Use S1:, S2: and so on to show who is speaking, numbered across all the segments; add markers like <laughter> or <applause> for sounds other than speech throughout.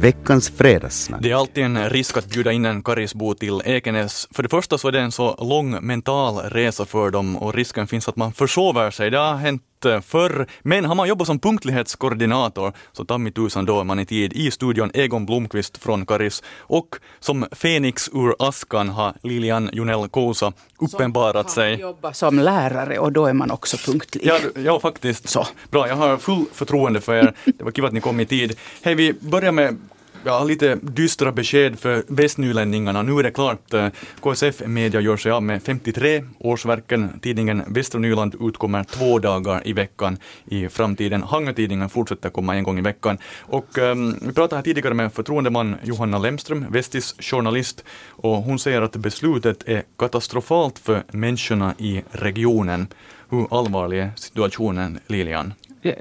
S1: veckans fredagssnack.
S2: Det är alltid en risk att bjuda in en Karisbo till Ekenäs. För det första så är det en så lång mental resa för dem och risken finns att man försover sig. Det har hänt förr. Men har man jobbat som punktlighetskoordinator så ta mig tusan då är man i tid. I studion Egon Blomqvist från Karis och som Fenix ur askan har Lilian Jonell Kousa uppenbarat sig.
S3: Som jobbar som lärare och då är man också punktlig.
S2: Ja, ja, faktiskt. Så. Bra, jag har full förtroende för er. Det var kul att ni kom i tid. Hej, vi börjar med Ja, lite dystra besked för västnylänningarna. Nu är det klart, eh, KSF Media gör sig av med 53 årsverken. Tidningen Västra Nyland utkommer två dagar i veckan i framtiden. Hangö-tidningen fortsätter komma en gång i veckan. Och um, vi pratade här tidigare med förtroendeman Johanna Lemström, Vestis journalist, och hon säger att beslutet är katastrofalt för människorna i regionen. Hur allvarlig är situationen, Lilian?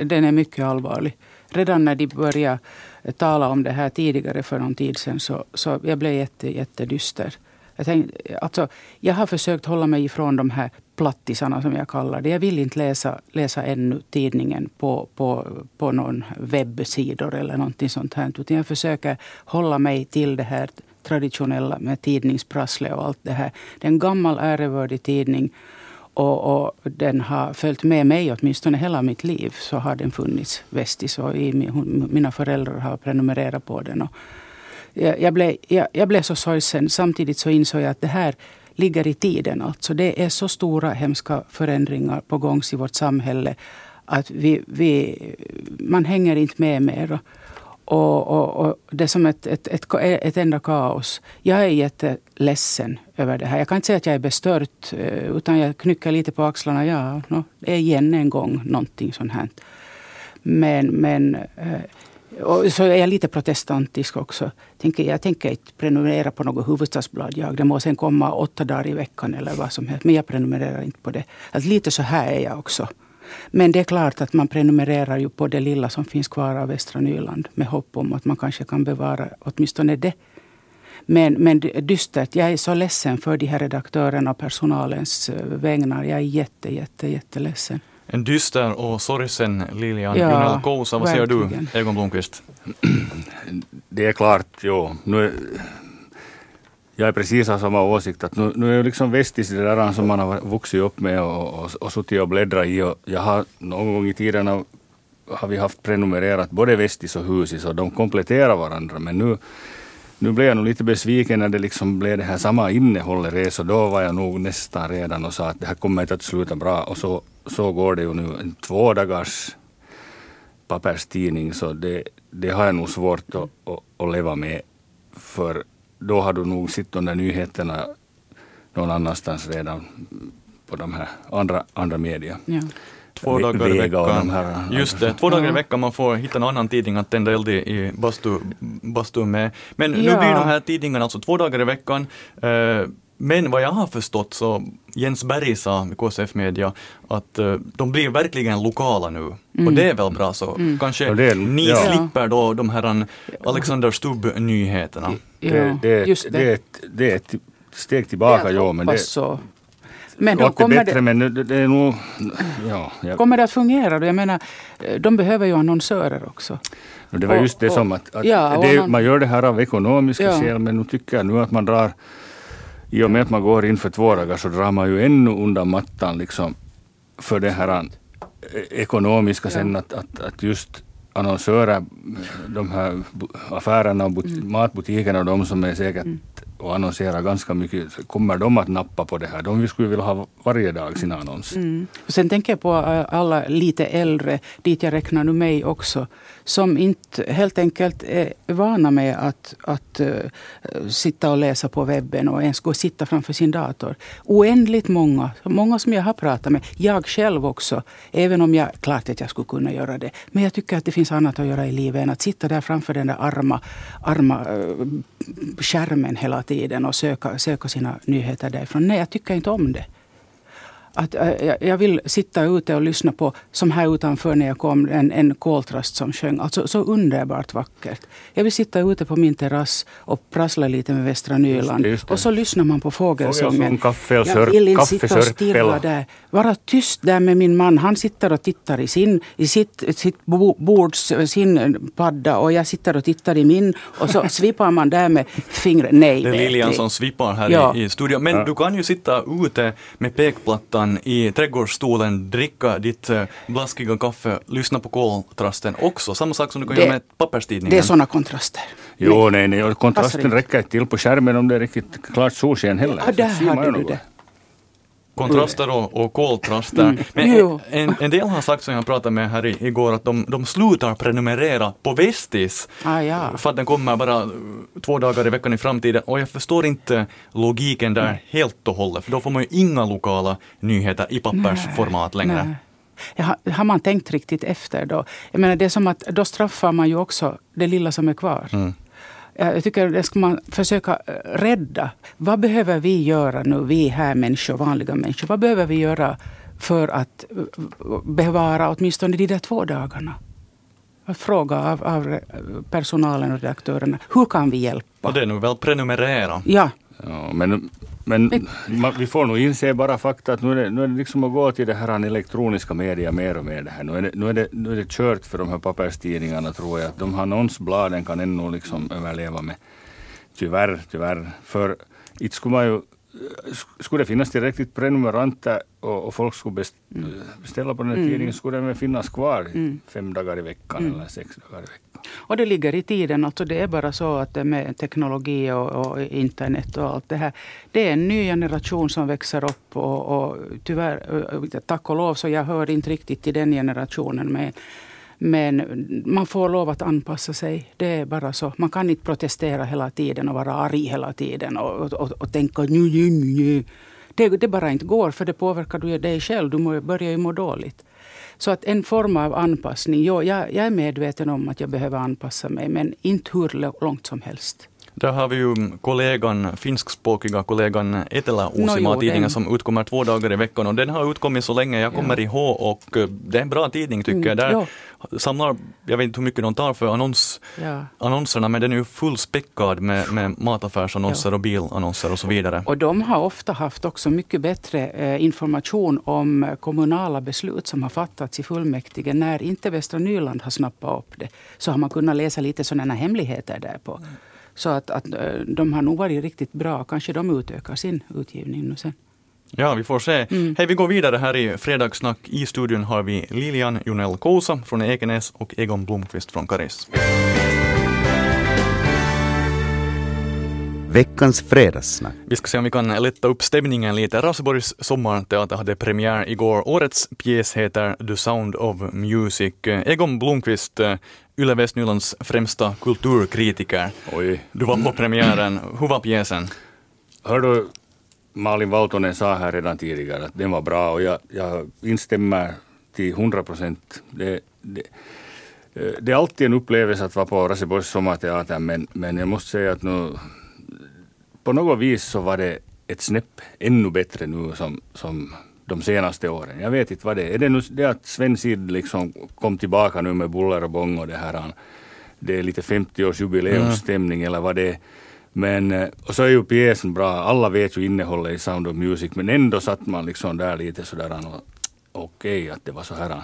S3: Den är mycket allvarlig. Redan när de började tala om det här tidigare för någon tid sedan så, så jag blev jätte, jättedyster. Jag, tänkte, alltså, jag har försökt hålla mig ifrån de här plattisarna som jag kallar det. Jag vill inte läsa, läsa ännu tidningen på, på, på någon webbsidor eller någonting sånt här. Utan jag försöker hålla mig till det här traditionella med tidningsprassle och allt det här. Det är en gammal ärevördig tidning och, och, den har följt med mig åtminstone hela mitt liv. Så har den funnits, Vestis. Och i, mina föräldrar har prenumererat på den. Och jag, jag, blev, jag, jag blev så sorgsen. Samtidigt så insåg jag att det här ligger i tiden. Alltså det är så stora hemska förändringar på gång i vårt samhälle. Att vi, vi, man hänger inte med mer. Och, och, och, det är som ett, ett, ett, ett enda kaos. Jag är jätteledsen över det här. Jag kan inte säga att jag är bestört, eh, utan jag knycker lite på axlarna. Ja, no, det är igen en gång någonting sånt här. Men, men eh, och så är jag lite protestantisk också. Tänker, jag tänker inte prenumerera på något huvudstadsblad. Jag. Det må sen komma åtta dagar i veckan eller vad som helst. Men jag prenumererar inte på det. Alltså, lite så här är jag också. Men det är klart att man prenumererar ju på det lilla som finns kvar av Västra Nyland med hopp om att man kanske kan bevara åtminstone det. Men, men dystert. Jag är så ledsen för de här redaktörerna och personalens eh, vägnar. Jag är jätte, jätte, jätteledsen.
S2: En dyster och sorgsen Lilian ja, Kousa. Vad säger du, Egon Blomqvist?
S4: Det är klart, jo. Nu jag är precis av samma åsikt. Att nu, nu är liksom Vestis det där som man har vuxit upp med och, och, och suttit och bläddrat i. Och jag har någon gång i tiden har vi haft prenumererat både Vestis och Husis och de kompletterar varandra. Men nu, nu blev jag nog lite besviken när det liksom blev det här samma innehållet. Så då var jag nog nästan redan och sa att det här kommer inte att sluta bra. Och så, så går det ju nu. En två dagars papperstidning så det, det har jag nog svårt att, att, att leva med. För då har du nog sett de där nyheterna någon annanstans redan på de här andra, andra media. Ja.
S2: Två dagar i veckan. Just det, två dagar i veckan man får hitta någon annan tidning att tända eld i bastu, bastu med. Men ja. nu blir de här tidningarna alltså två dagar i veckan. Uh, men vad jag har förstått så Jens Berg sa i KSF Media att uh, de blir verkligen lokala nu. Mm. Och det är väl bra så. Mm. Kanske ja, är, ni ja. slipper då de här Alexander Stubb-nyheterna.
S4: Ja, det, det, det. det, är ett, det är ett steg tillbaka, ja, men det,
S3: så.
S4: Men då kommer bättre, det, men det är nog... Ja,
S3: jag, kommer det att fungera? Jag menar, de behöver ju annonsörer också.
S4: Det var just det som att, att ja, det, man gör det här av ekonomiska ja. skäl, men nu tycker jag nu att man drar i och med att man går in för två dagar så drar man ju ännu undan mattan liksom för det här eh, ekonomiska ja. sen att, att, att just annonsörer, de här affärerna och mm. matbutikerna och de som är säkert mm och annonserar ganska mycket, kommer de att nappa på det här? De skulle vilja ha varje dag sina annonser. Mm.
S3: sen tänker jag på äh, alla lite äldre, dit jag räknar nu mig också, som inte helt enkelt är vana med att, att uh, sitta och läsa på webben och ens gå och sitta framför sin dator. Oändligt många, många som jag har pratat med, jag själv också, även om jag, klart att jag skulle kunna göra det, men jag tycker att det finns annat att göra i livet än att sitta där framför den där arma, arma uh, skärmen hela tiden och söka, söka sina nyheter därifrån. Nej, jag tycker inte om det att äh, jag vill sitta ute och lyssna på, som här utanför när jag kom, en, en koltrast som sjöng. Alltså så underbart vackert. Jag vill sitta ute på min terrass och prassla lite med Västra Nyland.
S4: Just just.
S3: Och så lyssnar man på fågelsången.
S4: Fågelsång, kaffe och
S3: jag
S4: sörp-
S3: vill inte sitta och stirra där. Vara tyst där med min man. Han sitter och tittar i, sin, i sitt, sitt bo- bords, sin padda och jag sitter och tittar i min. Och så svippar man där med fingret. Nej,
S2: Det är Lilian som svippar här
S3: Ja.
S2: i, i studion. Men
S4: Ja.
S2: du kan ju sitta ute med pekplattan i trädgårdsstolen, dricka ditt eh, blaskiga kaffe, lyssna på koltrasten också. Samma sak som du kan
S3: Det-
S2: göra med papperstidningen.
S3: Det är sådana kontraster.
S4: Jo, nej, nej. Och kontrasten räcker inte till på skärmen om det är riktigt klart solsken heller.
S3: Ja,
S4: Så
S3: där hade du det.
S2: Kontraster och, och koltraster. Men
S3: Mm. Jo.
S2: en, en del har sagt som jag pratade med här i, igår att de, de slutar prenumerera på Vestis.
S3: Ah, ja.
S2: För att den kommer bara två dagar i veckan i framtiden. Och jag förstår inte logiken där helt och hållet. För då får man ju inga lokala nyheter i pappersformat längre.
S3: Nej. Ja, har- har man tänkt riktigt efter då? Jag menar, det är som att då straffar man ju också det lilla som är kvar.
S2: Mm.
S3: Ja, Jag tycker det ska man försöka eh, rädda. Vad behöver vi göra nu, vi här människor, vanliga människor? Vad behöver vi göra för att eh, bevara åtminstone de där två dagarna? Fråga av, av eh, personalen och redaktörerna. Hur kan vi hjälpa?
S2: Och det är nog väl prenumerera.
S3: Ja,
S4: Ja, men men man, vi får nog inse bara fakta att nu är, det, nu är det liksom att gå till det här elektroniska media mer och mer. Det här. Nu, är det, nu, är det, nu är det kört för de här papperstidningarna tror jag. Att de här annonsbladen kan ännu liksom överleva med. Tyvärr, tyvärr. För inte skulle man ju skulle det finnas tillräckligt prenumeranter och, och folk skulle best, beställa på den här tidningen skulle den väl finnas kvar fem dagar i veckan eller sex dagar i veckan.
S3: Och det ligger i tiden. Alltså det är bara så att det med teknologi och, och internet och allt det här. Det är en ny generation som växer upp. Och, och tyvärr, eh, tack och lov, så jag hör inte riktigt till den generationen. Men, men man får lov att anpassa sig. Det är bara så. Man kan inte protestera hela tiden och vara arg hela tiden och, och, och tänka nu, nu, nu. Det, det bara inte går, för det påverkar du ju dig själv. Du börjar ju må dåligt. Så att en form av anpassning. Jo, jag, jag är medveten om att jag behöver anpassa mig, men inte hur långt som helst.
S2: Där har vi ju kollegan, finskspråkiga kollegan Etelä
S3: Nå, jo,
S2: Uusimaa-tidningen
S3: den-
S2: som utkommer två dagar i veckan och den har utkommit så länge jag kommer ihåg och eh, det är en bra tidning tycker jag. Där
S3: Mm,
S2: samlar, jag vet inte hur mycket de tar för annons,
S3: Ja.
S2: annonserna men den är ju fullspäckad med, med mataffärsannonser och bilannonser och så vidare.
S3: Och de har ofta haft också mycket bättre eh, information om eh, kommunala beslut som har fattats i fullmäktige. När inte Västra Nyland har snappat upp det så har man kunnat läsa lite sådana hemligheter där på. Så att, att eh, de har nog varit riktigt bra. Kanske de utökar sin utgivning nu sen.
S2: Ja, vi får se.
S3: Mm.
S2: Hej, vi går vidare här i Fredagssnack. I studion har vi Lilian Jonell Kousa från Ekenäs och Egon Blomqvist från Karis.
S1: Veckans fredagssnack.
S2: Vi ska se om vi kan lätta upp stämningen lite. Raseborgs sommarteater hade premiär igår. Årets pjäs heter The Sound of Music. Egon Blomqvist, eh, Yle Västnylands främsta kulturkritiker.
S4: Oj.
S2: Du var på premiären. Hur var pjäsen?
S4: Hör du, Malin Valtonen sa här redan tidigare att den var bra och jag, jag instämmer till 100 procent. Det, det, eh, det är alltid en upplevelse att vara på Raseborgs sommarteater men, men jag måste säga att nu, på något vis så var det ett snäpp ännu bättre nu som, som de senaste åren. Jag vet inte vad det är. Är det nu det att Sven Sid liksom kom tillbaka nu med buller och bång och det här? han- Det är lite 50-års jubileumsstämning eller vad det är. Men, eh, och så är ju pjäsen bra. Alla vet ju innehållet i Sound of Music. Men ändå satt man liksom där lite sådär. och Okej att det var så här.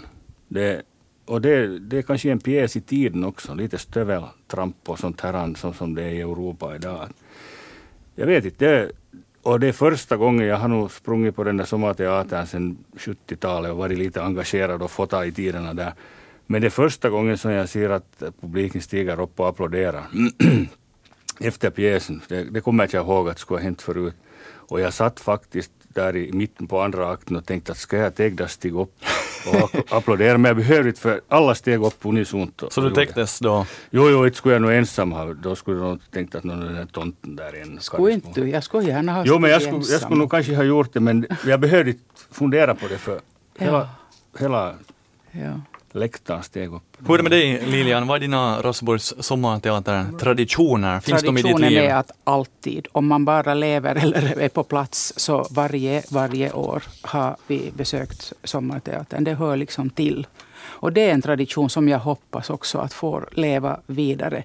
S4: Det, och det, det är kanske en pjäs i tiden också. Lite stöveltramp och sånt här som, som det är i Europa idag. Jag vet inte. Det, och det är första gången jag har nog sprungit på den där sommarteatern sedan 70-talet och varit lite engagerad och fått i tiderna där. Men det är första gången som jag ser att publiken stiger upp och applåderar. <clears throat> Efter pjäsen. Det, det kommer jag inte ihåg att det skulle ha hänt förut. Och jag satt faktiskt där i mitten på andra akten och tänkte att ska jag tegda stiga upp och app- applådera. Men jag behövde inte för alla steg upp unisont.
S2: Så du täcktes då?
S4: Jo, jo, inte skulle jag nog ensam ha. Då skulle de tänkt att någon den där tomten där igen.
S3: Skulle inte du? Jag skulle gärna ha
S4: Jo, men jag skulle, jag skulle nog kanske ha gjort det, men jag behövde inte fundera på det för hela,
S3: Ja.
S4: hela
S3: Ja.
S4: Läktaren steg upp.
S2: Hur är det med dig Lilian, vad är dina Roseborgs sommarteater-traditioner? Finns de i ditt
S3: Traditionen är att alltid, om man bara lever eller är på plats, så varje, varje år har vi besökt Sommarteatern. Det hör liksom till. Och det är en tradition som jag hoppas också att får leva vidare.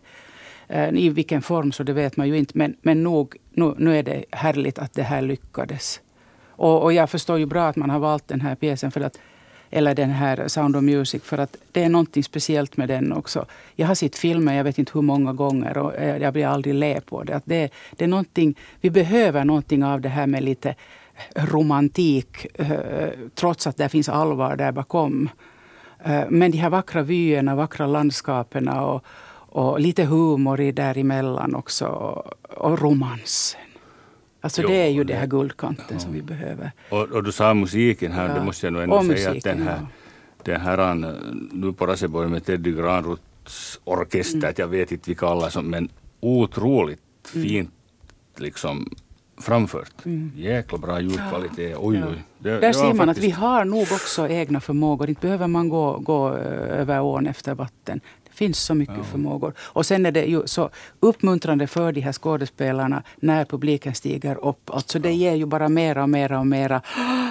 S3: Eh, I vilken form så det vet man ju inte, men, men nog, nu, nu är det härligt att det här lyckades. Och, och jag förstår ju bra att man har valt den här pjäsen för att eller den här Sound of Music, för att det är någonting speciellt med den också. Jag har sett filmen, jag vet inte hur många gånger, och eh, jag blir aldrig le på det. Att det, det är någonting, vi behöver någonting av det här med lite romantik, eh, trots att det finns allvar där bakom. Eh, men de här vackra vyerna, vackra landskapen och, och lite humor i däremellan också. Och, och romansen. Alltså
S4: Jo,
S3: det är ju det här guldkanten som vi behöver.
S4: Och, och du sa musiken här,
S3: Ja.
S4: det måste jag nog ändå
S3: Och
S4: säga att
S3: musiken,
S4: den här,
S3: ja.
S4: den här eh, nu på Raseborg med Teddy Granroths orkester,
S3: Mm.
S4: att jag vet inte vilka alla som, men otroligt fint liksom framfört. Jäkla bra ljudkvalitet. Oj,
S3: Mm. Ja.
S4: oj. Det,
S3: Där ser man att vi
S4: faktiskt-
S3: har nog också egna förmågor. Inte behöver man gå, gå över ån efter vatten. Finns så mycket förmågor. Och sen är det ju så uppmuntrande för de här skådespelarna när publiken stiger upp. Alltså det ger ju bara mera och mera och mera.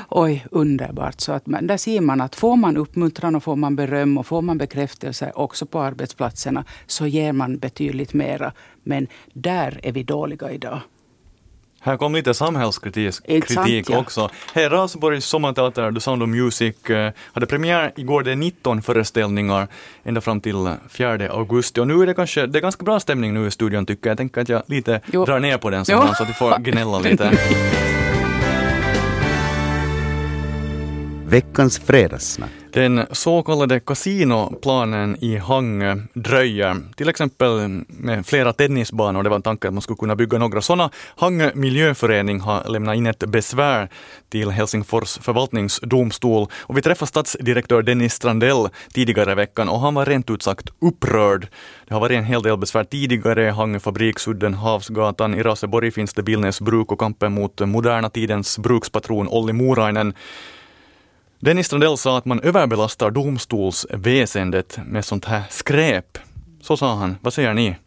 S3: Oj, underbart. Så att man, där ser man att får man uppmuntran och får man beröm och får man bekräftelse också på arbetsplatserna så ger man betydligt mera. Men där är vi dåliga idag.
S2: Här kom lite samhällskritik
S3: sant,
S2: kritik
S3: ja.
S2: också. Här Raseborgs sommarteater, The Sound of Music, eh, hade premiär igår. Det är 19 föreställningar ända fram till 4 augusti. Och nu är det kanske, det är ganska bra stämning nu i studion tycker jag. Jag tänker att jag lite
S3: Jo.
S2: drar ner på den så, att vi får gnälla <laughs> lite.
S1: Veckans fredagssnack.
S2: Den så kallade kasinoplanen i Hangö dröjer, till exempel med flera tennisbanor. Det var en tanke att man skulle kunna bygga några sådana. Hangö miljöförening har lämnat in ett besvär till Helsingfors förvaltningsdomstol. Och vi träffade stadsdirektör Dennis Strandell tidigare i veckan och han var rent ut sagt upprörd. Det har varit en hel del besvär tidigare, Hangö fabriksudden, Havsgatan, i Raseborg finns det Billnäs bruk och kampen mot moderna tidens brukspatron Olli Morainen. Dennis Strandell sa att man överbelastar domstolsväsendet med sånt här skräp. Så sa han. Vad säger ni? <laughs>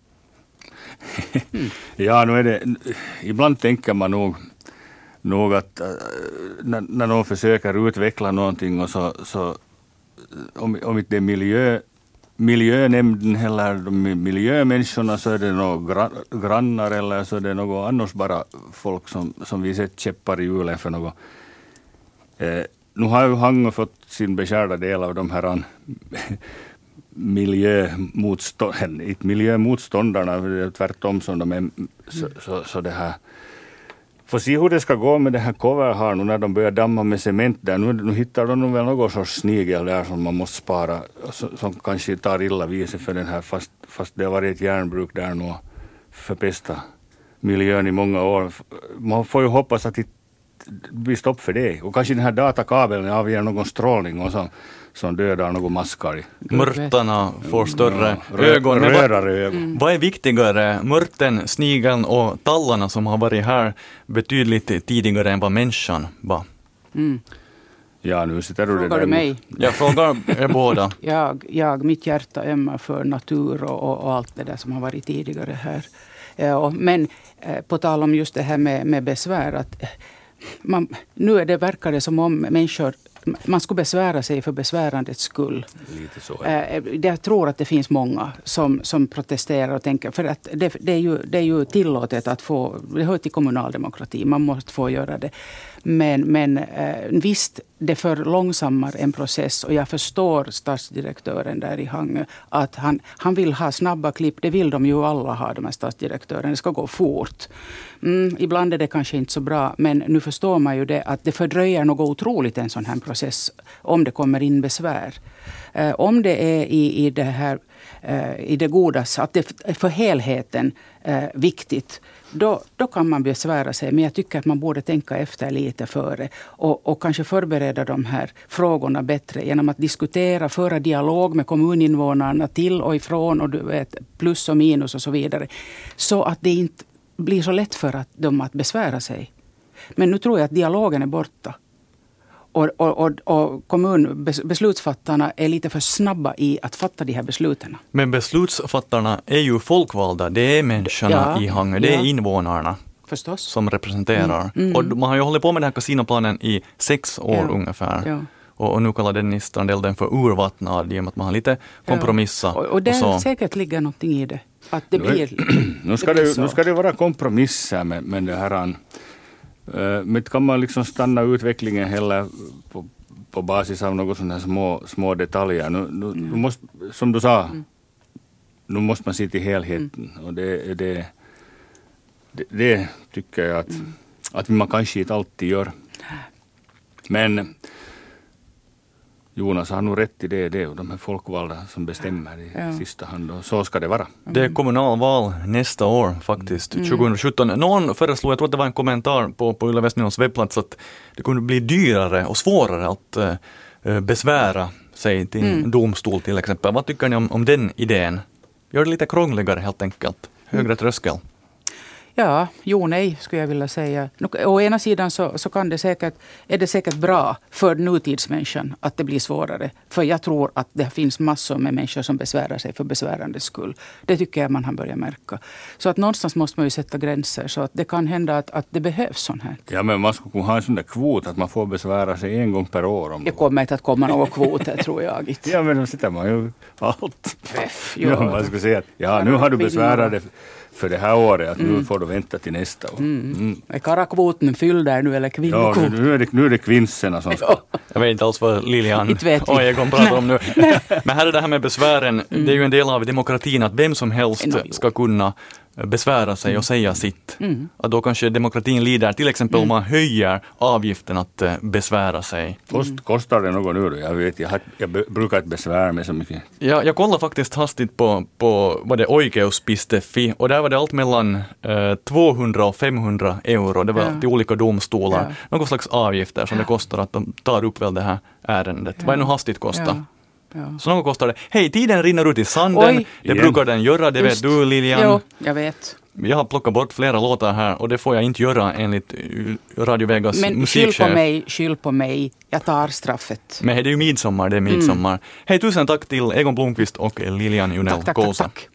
S4: Ja, nu är det, ibland tänker man nog, nog att äh, när, när någon försöker utveckla någonting och så, så äh, om, om inte det är miljö, miljönämnden eller de miljömänniskorna så är det några grannar eller så är det något annars bara folk som, som vi sett käppar i hjulen för något. Eh, nu har ju Hangö fått sin beskärda del av de här <laughs> miljömotstånd, <laughs> inte miljömotståndarna, tvärtom som de är. Så, så, så det här. Får se hur det ska gå med det här cover här nu när de börjar damma med cement där. Nu, nu hittar de nog väl någon sorts snigel där som man måste spara, som, som kanske tar illa vid sig för den här, fast, fast det har varit ett järnbruk där nu och förpesta miljön i många år. Man får ju hoppas att det blir stopp för det. Och kanske den här datakabeln avger någon strålning och som, som dödar några maskar.
S2: Mörtarna får större
S4: Ja, rö-
S2: ögon. Men vad,
S4: Rörare ögon.
S2: vad är viktigare? Mörten, snigeln och tallarna som har varit här betydligt tidigare än vad människan var?
S3: Mm.
S4: Ja, nu sitter du
S3: Frågar
S4: där.
S3: du mig?
S2: Jag frågar er båda. <laughs>
S3: Jag, jag, mitt hjärta ömmar för natur och, och, och allt det där som har varit tidigare här. Eh, och, men eh, på tal om just det här med, med besvär. Att, eh, man, nu är det, verkar det som om människor man skulle besvära sig för besvärandets skull.
S4: Lite så.
S3: Eh, Jag tror att det finns många som, som protesterar och tänker, för att det, det, är ju, det är ju tillåtet att få, det hör till kommunaldemokrati, man måste få göra det. Men, men eh, visst, det förlångsammar för långsammare en process och jag förstår stadsdirektören där i Hangö att han, han vill ha snabba klipp, det vill de ju alla ha, de här stadsdirektörerna, det ska gå fort. Mm, ibland är det kanske inte så bra, men nu förstår man ju det att det fördröjer något otroligt en sån här process om det kommer in besvär. Eh, om det är i, i det här Eh, i det godas, att det är för helheten eh, viktigt, då, då kan man besvära sig. Men jag tycker att man borde tänka efter lite före och, och kanske förbereda de här frågorna bättre genom att diskutera, föra dialog med kommuninvånarna till och ifrån och du vet, plus och minus och så vidare. Så att det inte blir så lätt för att dem att besvära sig. Men nu tror jag att dialogen är borta. Och, och, och, och kommunbeslutsfattarna är lite för snabba i att fatta de här besluten.
S2: Men beslutsfattarna är ju folkvalda, det är människorna
S3: Ja,
S2: i Hangö, det är
S3: ja.
S2: invånarna
S3: Förstås.
S2: som representerar.
S3: Mm,
S2: Och man har ju hållit på med den här kasinoplanen i sex år
S3: Ja,
S2: ungefär.
S3: ja.
S2: Och, och nu kallar Dennis Strandell den för urvattnad i och med att man har lite kompromissat.
S3: Och, och det
S2: så.
S3: säkert ligger någonting i det. Att det
S4: Nu är-
S3: blir, <clears throat>
S4: Nu ska
S3: blir
S4: det, nu ska det vara kompromisser med, med det här. Uh, men kan man liksom stanna utvecklingen heller på, på basis av några sådana här små, små detaljer. Nu, nu,
S3: Mm.
S4: nu måste, som du sa, nu måste man se till helheten.
S3: Mm.
S4: Och det, det, det, det tycker jag att,
S3: Mm.
S4: att man kanske inte alltid gör. Men Jonas har nog rätt i det. Det är ju de här folkvalda som bestämmer i
S3: Ja.
S4: sista hand. Och så ska det vara.
S2: Det är kommunalval nästa år faktiskt,
S3: Mm.
S2: 2017. Någon föreslog, jag tror att det var en kommentar på, på Yle Västnylands webbplats, att det kunde bli dyrare och svårare att eh, besvära sig till
S3: Mm.
S2: en domstol till exempel. Vad tycker ni om, om den idén? Gör det lite krångligare helt enkelt. Högre tröskel.
S3: Ja, jo nej skulle jag vilja säga. Å ena sidan så, så kan det säkert, är det säkert bra för nutidsmänniskan att det blir svårare. För jag tror att det finns massor med människor som besvärar sig för besvärandets skull. Det tycker jag man har börjat märka. Så att någonstans måste man ju sätta gränser. Så att det kan hända att, att det behövs sånt här.
S4: Ja, men man skulle kunna ha en sån där kvot att man får besvära sig en gång per år. Om
S3: Det kommer inte att komma några kvoter tror jag inte.
S4: Ja, men då sitter man ju allt.
S3: jo.
S4: Ja, man skulle säga att ja, nu har du besvärat dig för det här året, att nu får du vänta till nästa år. Mm.
S3: Är karakvoten fylld där nu eller
S4: Ja,
S3: kvinnokvot?
S4: nu är det, nu är det kvinnorna som ska...
S2: Jag vet inte alls vad Lilian och Egon pratar om nu. Men här är det här med besvären, det är ju en del av demokratin att vem som helst ska kunna besvära sig och säga sitt. Att då kanske demokratin lider, till exempel om man höjer avgiften att eh, besvära sig.
S4: Kost, kostar det något nu? Jag vet, jag, har, jag brukar inte besvära mig så mycket.
S2: Jag, jag kollade faktiskt hastigt på, på vad det Oikeus.fi och där var det allt mellan eh, 200 och 500 euro. Det var
S3: Ja.
S2: till olika domstolar.
S3: Ja.
S2: Någon slags avgifter som det kostar att de tar upp väl det här ärendet. Vad är nu hastigt kostar?
S3: Ja. Ja.
S2: Så något kostar det. Hej, tiden rinner ut i sanden.
S3: Oj.
S2: Det
S4: Igen.
S2: brukar den göra, det
S3: Just.
S2: vet du Lilian.
S3: Jo, jag vet.
S2: Jag har plockat bort flera låtar här och det får jag inte göra enligt Radio Vegas
S3: Men skyll
S2: musikchef.
S3: på mig, skyll på mig. Jag tar straffet.
S2: Men det är ju midsommar, det är midsommar. Hej, tusen tack till Egon Blomqvist och Lilian Junell
S3: Tack, tack, tack,
S2: Kåsa.
S3: tack.